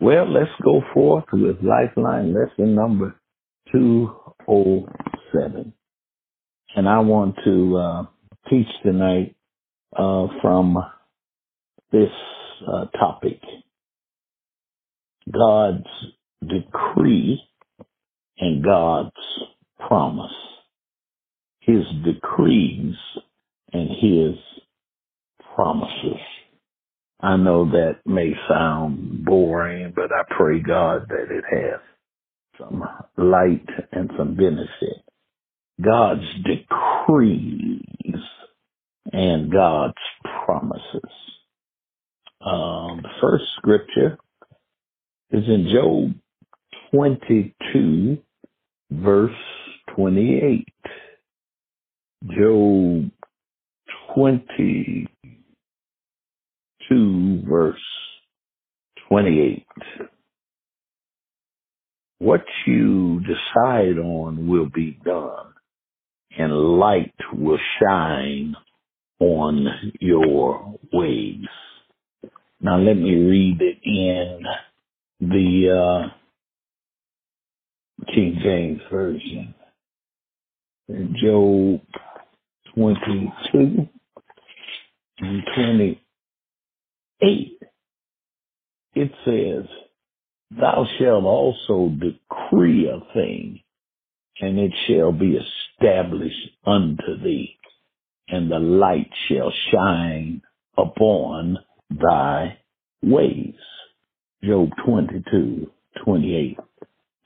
Well, let's go forth with Lifeline lesson number 207. And I want to uh, teach tonight uh, from this uh, topic God's decree and God's promise. His decrees and His promises. I know that may sound boring, but I pray God that it has some light and some benefit. God's decrees and God's promises. Um, the first scripture is in Job 22, verse 28. Job 22, verse 28. What you decide on will be done, and light will shine on your ways. Now let me read it in the uh, King James Version. Job 22 and 28, it says, Thou shalt also decree a thing, and it shall be established unto thee, and the light shall shine upon thy ways. Job 22, 28.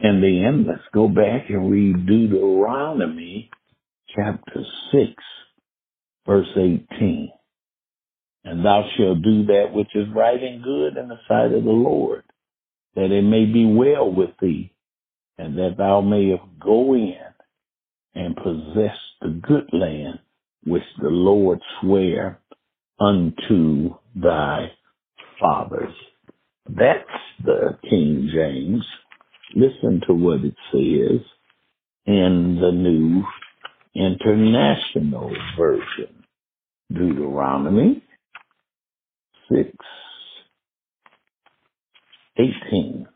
And then let's go back and read Deuteronomy chapter 6, verse 18. And thou shalt do that which is right and good in the sight of the Lord, that it may be well with thee, and that thou mayest go in and possess the good land which the Lord sware unto thy fathers. That's the King James. Listen to what it says in the New International Version. Deuteronomy 6, 18.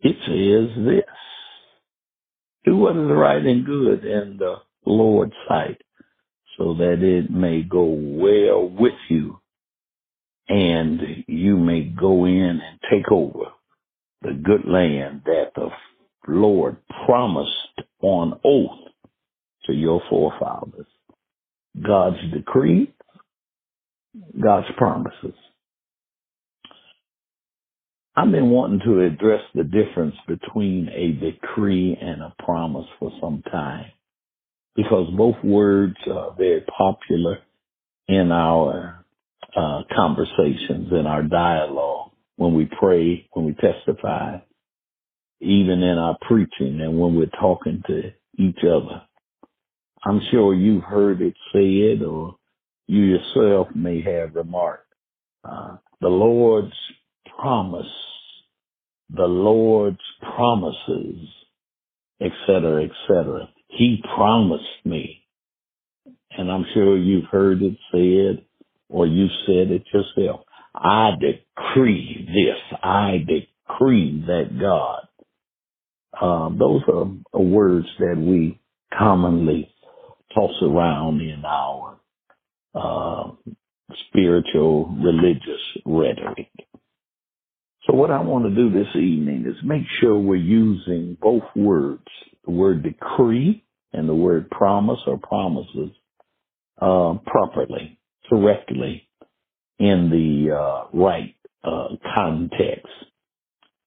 It says this. Do what is right and good in the Lord's sight, so that it may go well with you, and you may go in and take over the good land that the Lord promised on oath to your forefathers. God's decree, God's promises. I've been wanting to address the difference between a decree and a promise for some time because both words are very popular in our uh, conversations, in our dialogue, when we pray, when we testify, even in our preaching and when we're talking to each other. I'm sure you've heard it said or you yourself may have remarked. Uh, the Lord's promise, the Lord's promises, etc., etc. He promised me. And I'm sure you've heard it said or you said it yourself. I decree this. I decree that God. Uh, those are, are words that we commonly toss around in our spiritual religious rhetoric. So what I want to do this evening is make sure we're using both words, the word decree and the word promise or promises, uh, properly, correctly, in the uh, right uh, context.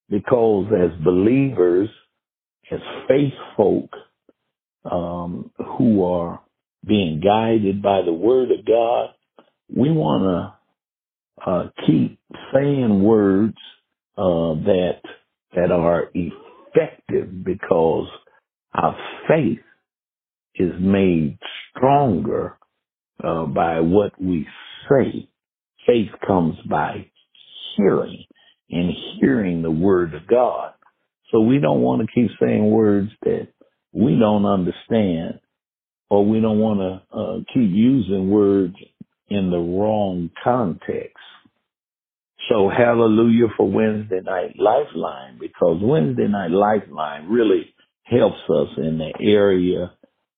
Because as believers, as faith folk um, who are being guided by the Word of God, we want to uh, keep saying words uh, that that are effective because our faith is made stronger uh, by what we say. Faith comes by hearing and hearing the word of God. So we don't want to keep saying words that we don't understand or we don't want to uh, keep using words in the wrong context. So hallelujah for Wednesday Night Lifeline because Wednesday Night Lifeline really helps us in the area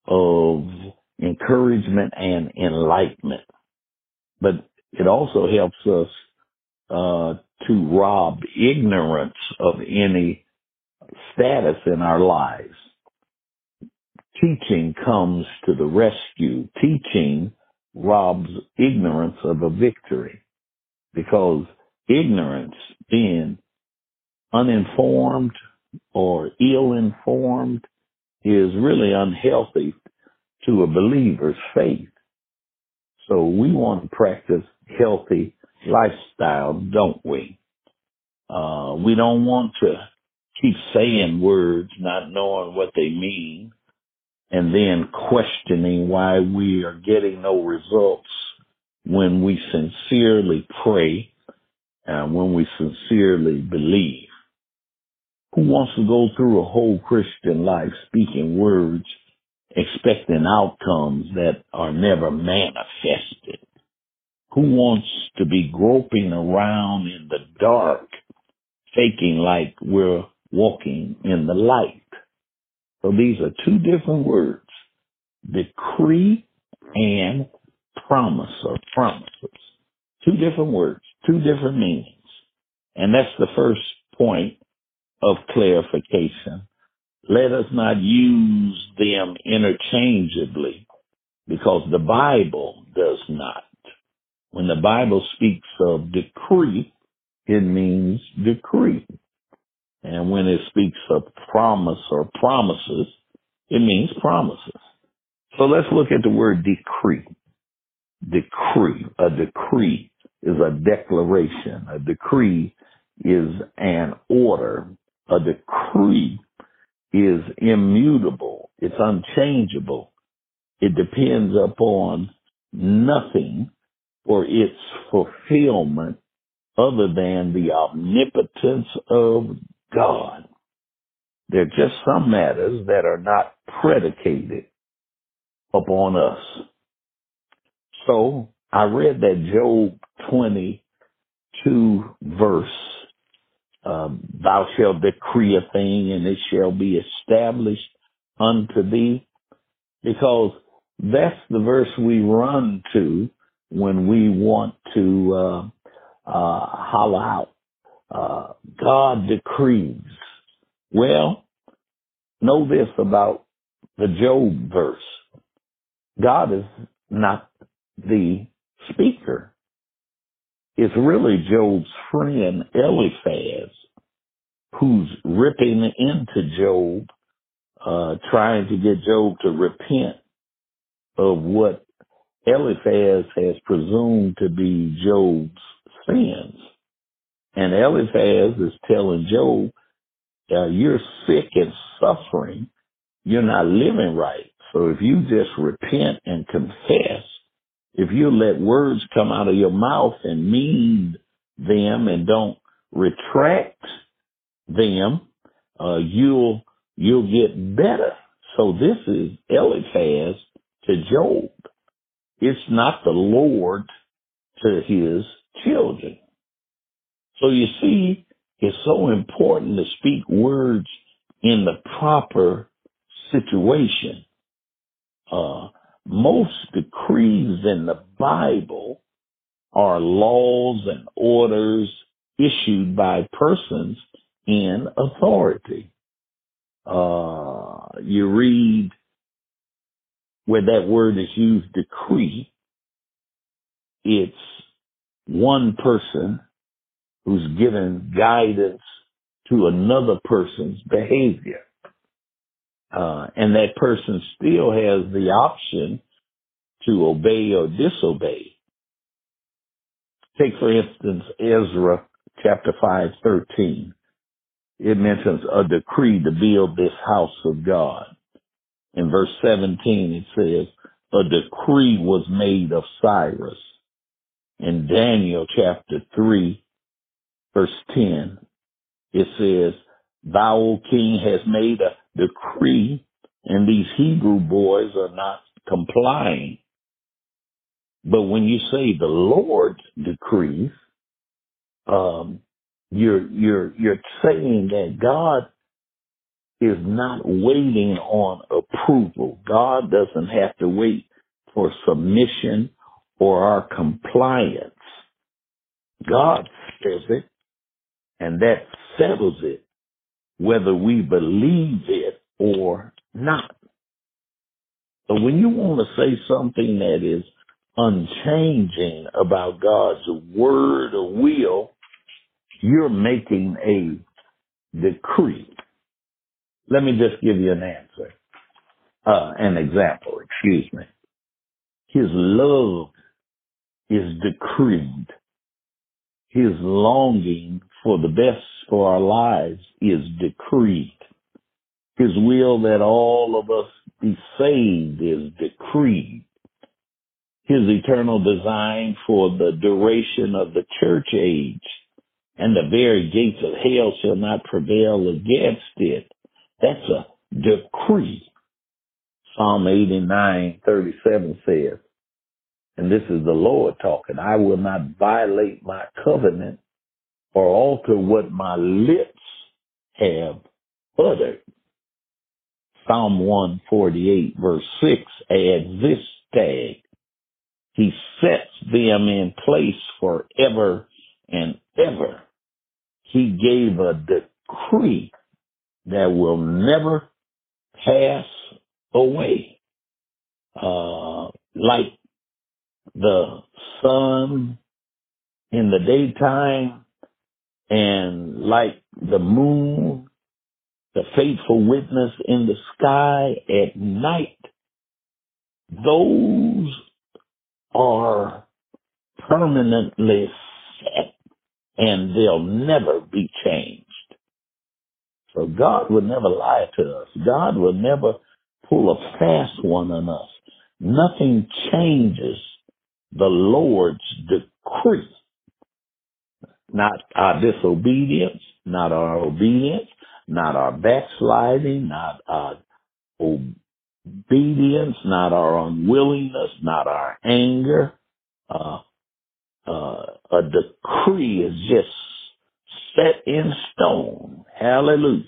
of encouragement and enlightenment. But it also helps us uh, to rob ignorance of any status in our lives. Teaching comes to the rescue. Teaching robs ignorance of a victory because ignorance, being uninformed or ill informed, is really unhealthy to a believer's faith. So we want to practice healthy lifestyle, don't we? Uh, we don't want to keep saying words, not knowing what they mean, and then questioning why we are getting no results when we sincerely pray and when we sincerely believe. Who wants to go through a whole Christian life speaking words, expecting outcomes that are never manifested? Who wants to be groping around in the dark, faking like we're walking in the light? So these are two different words, decree and promise or promises. Two different words, two different meanings. And that's the first point of clarification. Let us not use them interchangeably because the Bible does not. When the Bible speaks of decree, it means decree. And when it speaks of promise or promises, it means promises. So let's look at the word decree. Decree. A decree is a declaration. A decree is an order. A decree is immutable. It's unchangeable. It depends upon nothing for its fulfillment other than the omnipotence of God. There are just some matters that are not predicated upon us. So I read that Job 22 verse, um, thou shalt decree a thing and it shall be established unto thee, because that's the verse we run to when we want to uh, uh, holler out, uh, God decrees. Well, know this about the Job verse. God is not the speaker. It's really Job's friend Eliphaz who's ripping into Job, uh, trying to get Job to repent of what Eliphaz has presumed to be Job's sins. And Eliphaz is telling Job, uh, you're sick and suffering. You're not living right. So if you just repent and confess, if you let words come out of your mouth and mean them and don't retract them, uh, you'll, you'll get better. So this is Eliphaz to Job. It's not the Lord to his children. So you see, it's so important to speak words in the proper situation. Uh, most decrees in the Bible are laws and orders issued by persons in authority. Uh, you read where that word is used, decree, it's one person who's given guidance to another person's behavior. Uh, and that person still has the option to obey or disobey. Take for instance Ezra chapter 5, 13. It mentions a decree to build this house of God. In verse 17 it says, a decree was made of Cyrus. In Daniel chapter 3 verse 10, it says, Thou, O king, has made a decree, and these Hebrew boys are not complying. But when you say the Lord decrees, um, you're you're you're saying that God is not waiting on approval. God doesn't have to wait for submission or our compliance. God says it, and that settles it, whether we believe it or not. But when you want to say something that is unchanging about God's word or will, you're making a decree. Let me just give you an answer, uh, an example, excuse me. His love is decreed. His longing for the best for our lives is decreed. His will that all of us be saved is decreed. His eternal design for the duration of the church age and the very gates of hell shall not prevail against it. That's a decree. Psalm 89, 37 says, and this is the Lord talking, I will not violate my covenant or alter what my lips have uttered. Psalm 148 verse 6 adds this tag. He sets them in place forever and ever. He gave a decree that will never pass away. Uh, like the sun in the daytime and like the moon, the faithful witness in the sky at night, those are permanently set and they'll never be changed. So God would never lie to us. God would never pull a fast one on us. Nothing changes the Lord's decree. Not our disobedience, not our obedience, not our backsliding, not our obedience, not our unwillingness, not our anger. Uh, uh, a decree is just set in stone. Hallelujah.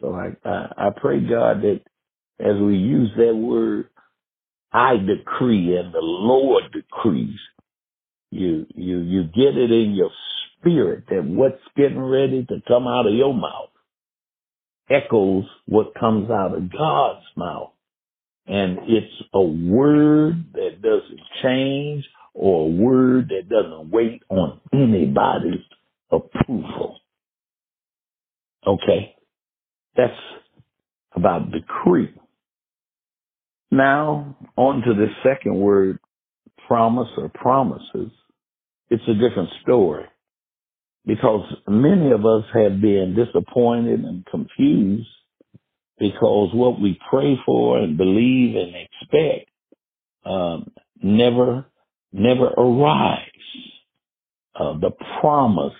So I, I, I pray God that as we use that word, I decree and the Lord decrees. You, you, you get it in your spirit that what's getting ready to come out of your mouth echoes what comes out of God's mouth. And it's a word that doesn't change or a word that doesn't wait on anybody's approval. Okay. That's about decree. Now, on to the second word, promise or promises. It's a different story because many of us have been disappointed and confused because what we pray for and believe and expect um, never, never arrives. Uh, the promise,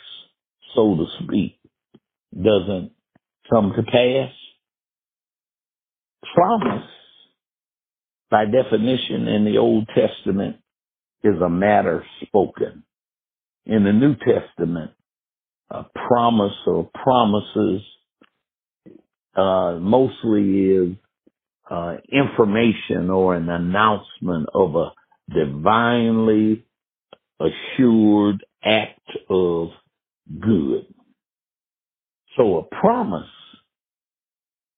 so to speak, doesn't come to pass. Promise, by definition in the Old Testament, is a matter spoken. In the New Testament, a promise or promises uh, mostly is uh, information or an announcement of a divinely assured act of good. So a promise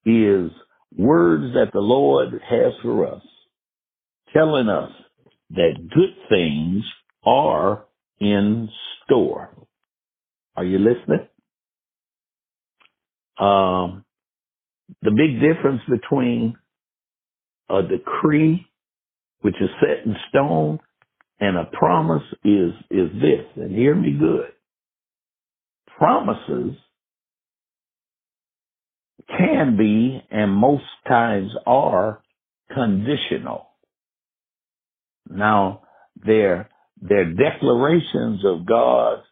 is words that the Lord has for us, telling us that good things are in store. Are you listening? Um, the big difference between a decree, which is set in stone, and a promise is, is this, and hear me good. Promises can be, and most times are, conditional. Now, they're, they're declarations of God's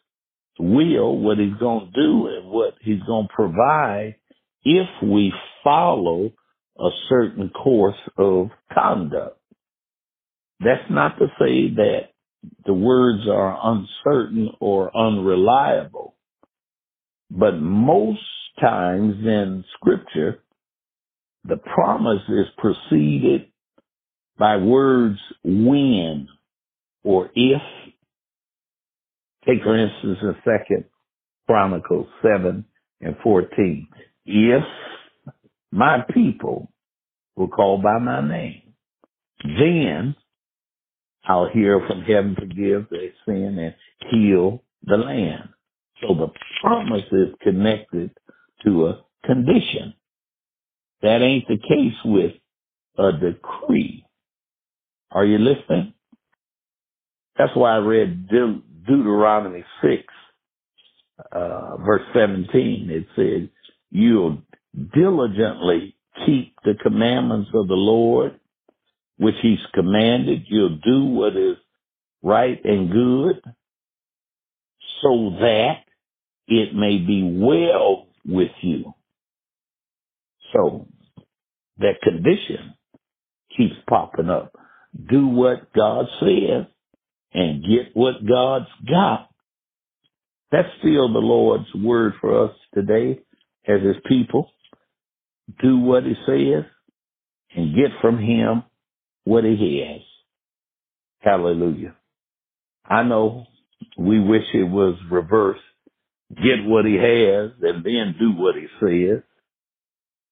will, what he's going to do and what he's going to provide if we follow a certain course of conduct. That's not to say that the words are uncertain or unreliable. But most times in scripture, the promise is preceded by words when or if. Take for instance a second Chronicles 7 and 14. If my people will call by my name, then I'll hear from heaven, forgive their sin, and heal the land. So the promise is connected to a condition. That ain't the case with a decree. Are you listening? That's why I read De- Deuteronomy 6, uh, verse 17. It said, You'll diligently keep the commandments of the Lord, which He's commanded. You'll do what is right and good, so that it may be well with you. So that condition keeps popping up. Do what God says and get what God's got. That's still the Lord's word for us today as his people. Do what he says and get from him what he has. Hallelujah. I know we wish it was reversed. Get what he has and then do what he says.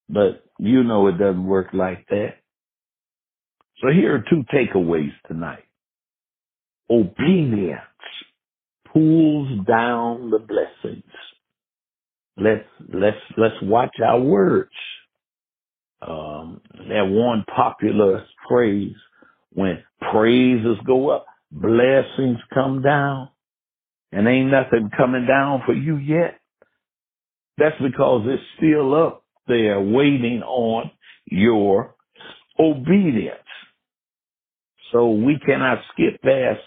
But you know it doesn't work like that. So here are two takeaways tonight. Obedience pulls down the blessings. Let's let's let's watch our words. Um, that one popular phrase when praises go up, blessings come down, and ain't nothing coming down for you yet. That's because it's still up there waiting on your obedience. So we cannot skip past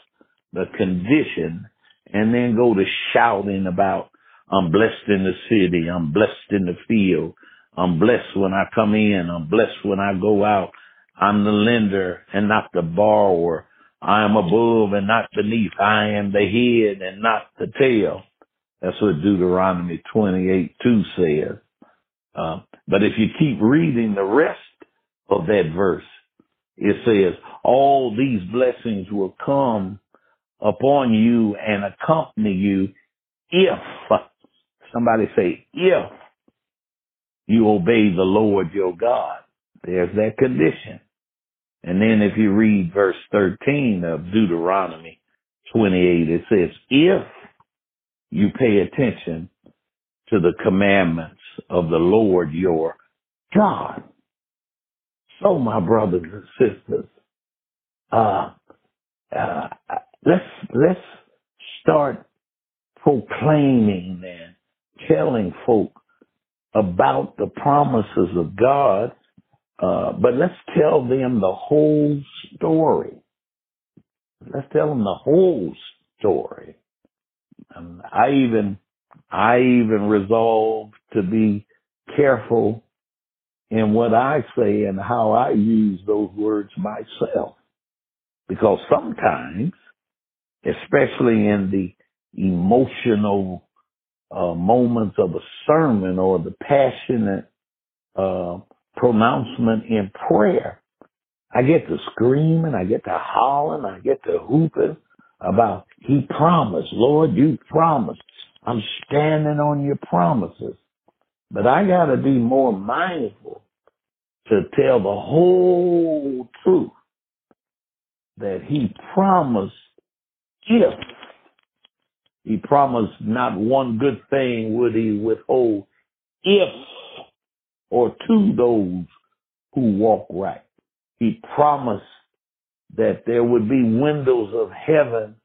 the condition and then go to shouting about, I'm blessed in the city, I'm blessed in the field, I'm blessed when I come in, I'm blessed when I go out, I'm the lender and not the borrower, I am above and not beneath, I am the head and not the tail. That's what Deuteronomy 28 2 says. Uh, but if you keep reading the rest of that verse, it says, all these blessings will come upon you and accompany you if, somebody say, if you obey the Lord your God. There's that condition. And then if you read verse 13 of Deuteronomy 28, it says, if you pay attention to the commandments of the Lord your God. So my brothers and sisters, uh, uh, let's, let's start proclaiming and telling folk about the promises of God, uh, but let's tell them the whole story. Let's tell them the whole story. Um, I even, I even resolved to be careful in what I say and how I use those words myself. Because sometimes, especially in the emotional uh, moments of a sermon or the passionate uh, pronouncement in prayer, I get to screaming, I get to hollering, I get to hooping about He promised, Lord, you promised. I'm standing on your promises. But I got to be more mindful to tell the whole truth that he promised if he promised not one good thing would he withhold if or to those who walk right. He promised that there would be windows of heaven,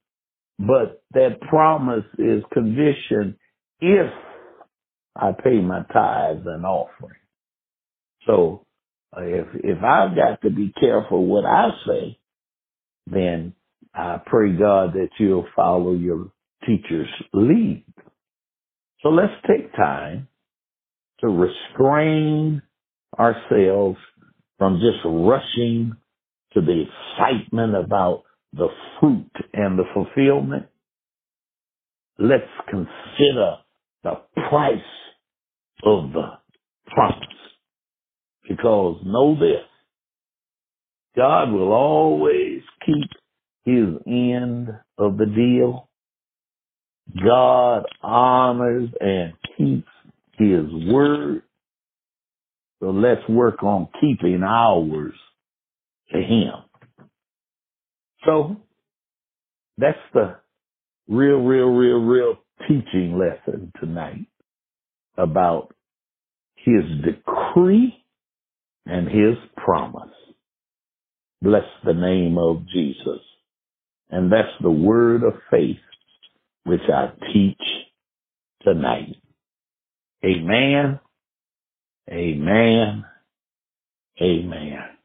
but that promise is conditioned if I pay my tithes and offering. So if if I've got to be careful what I say, then I pray God that you'll follow your teacher's lead. So let's take time to restrain ourselves from just rushing to the excitement about the fruit and the fulfillment, let's consider the price of the promise. Because know this, God will always keep his end of the deal. God honors and keeps his word. So let's work on keeping ours to him. So that's the real, real, real, real teaching lesson tonight about his decree and his promise. Bless the name of Jesus. And that's the word of faith which I teach tonight. Amen. Amen. Amen.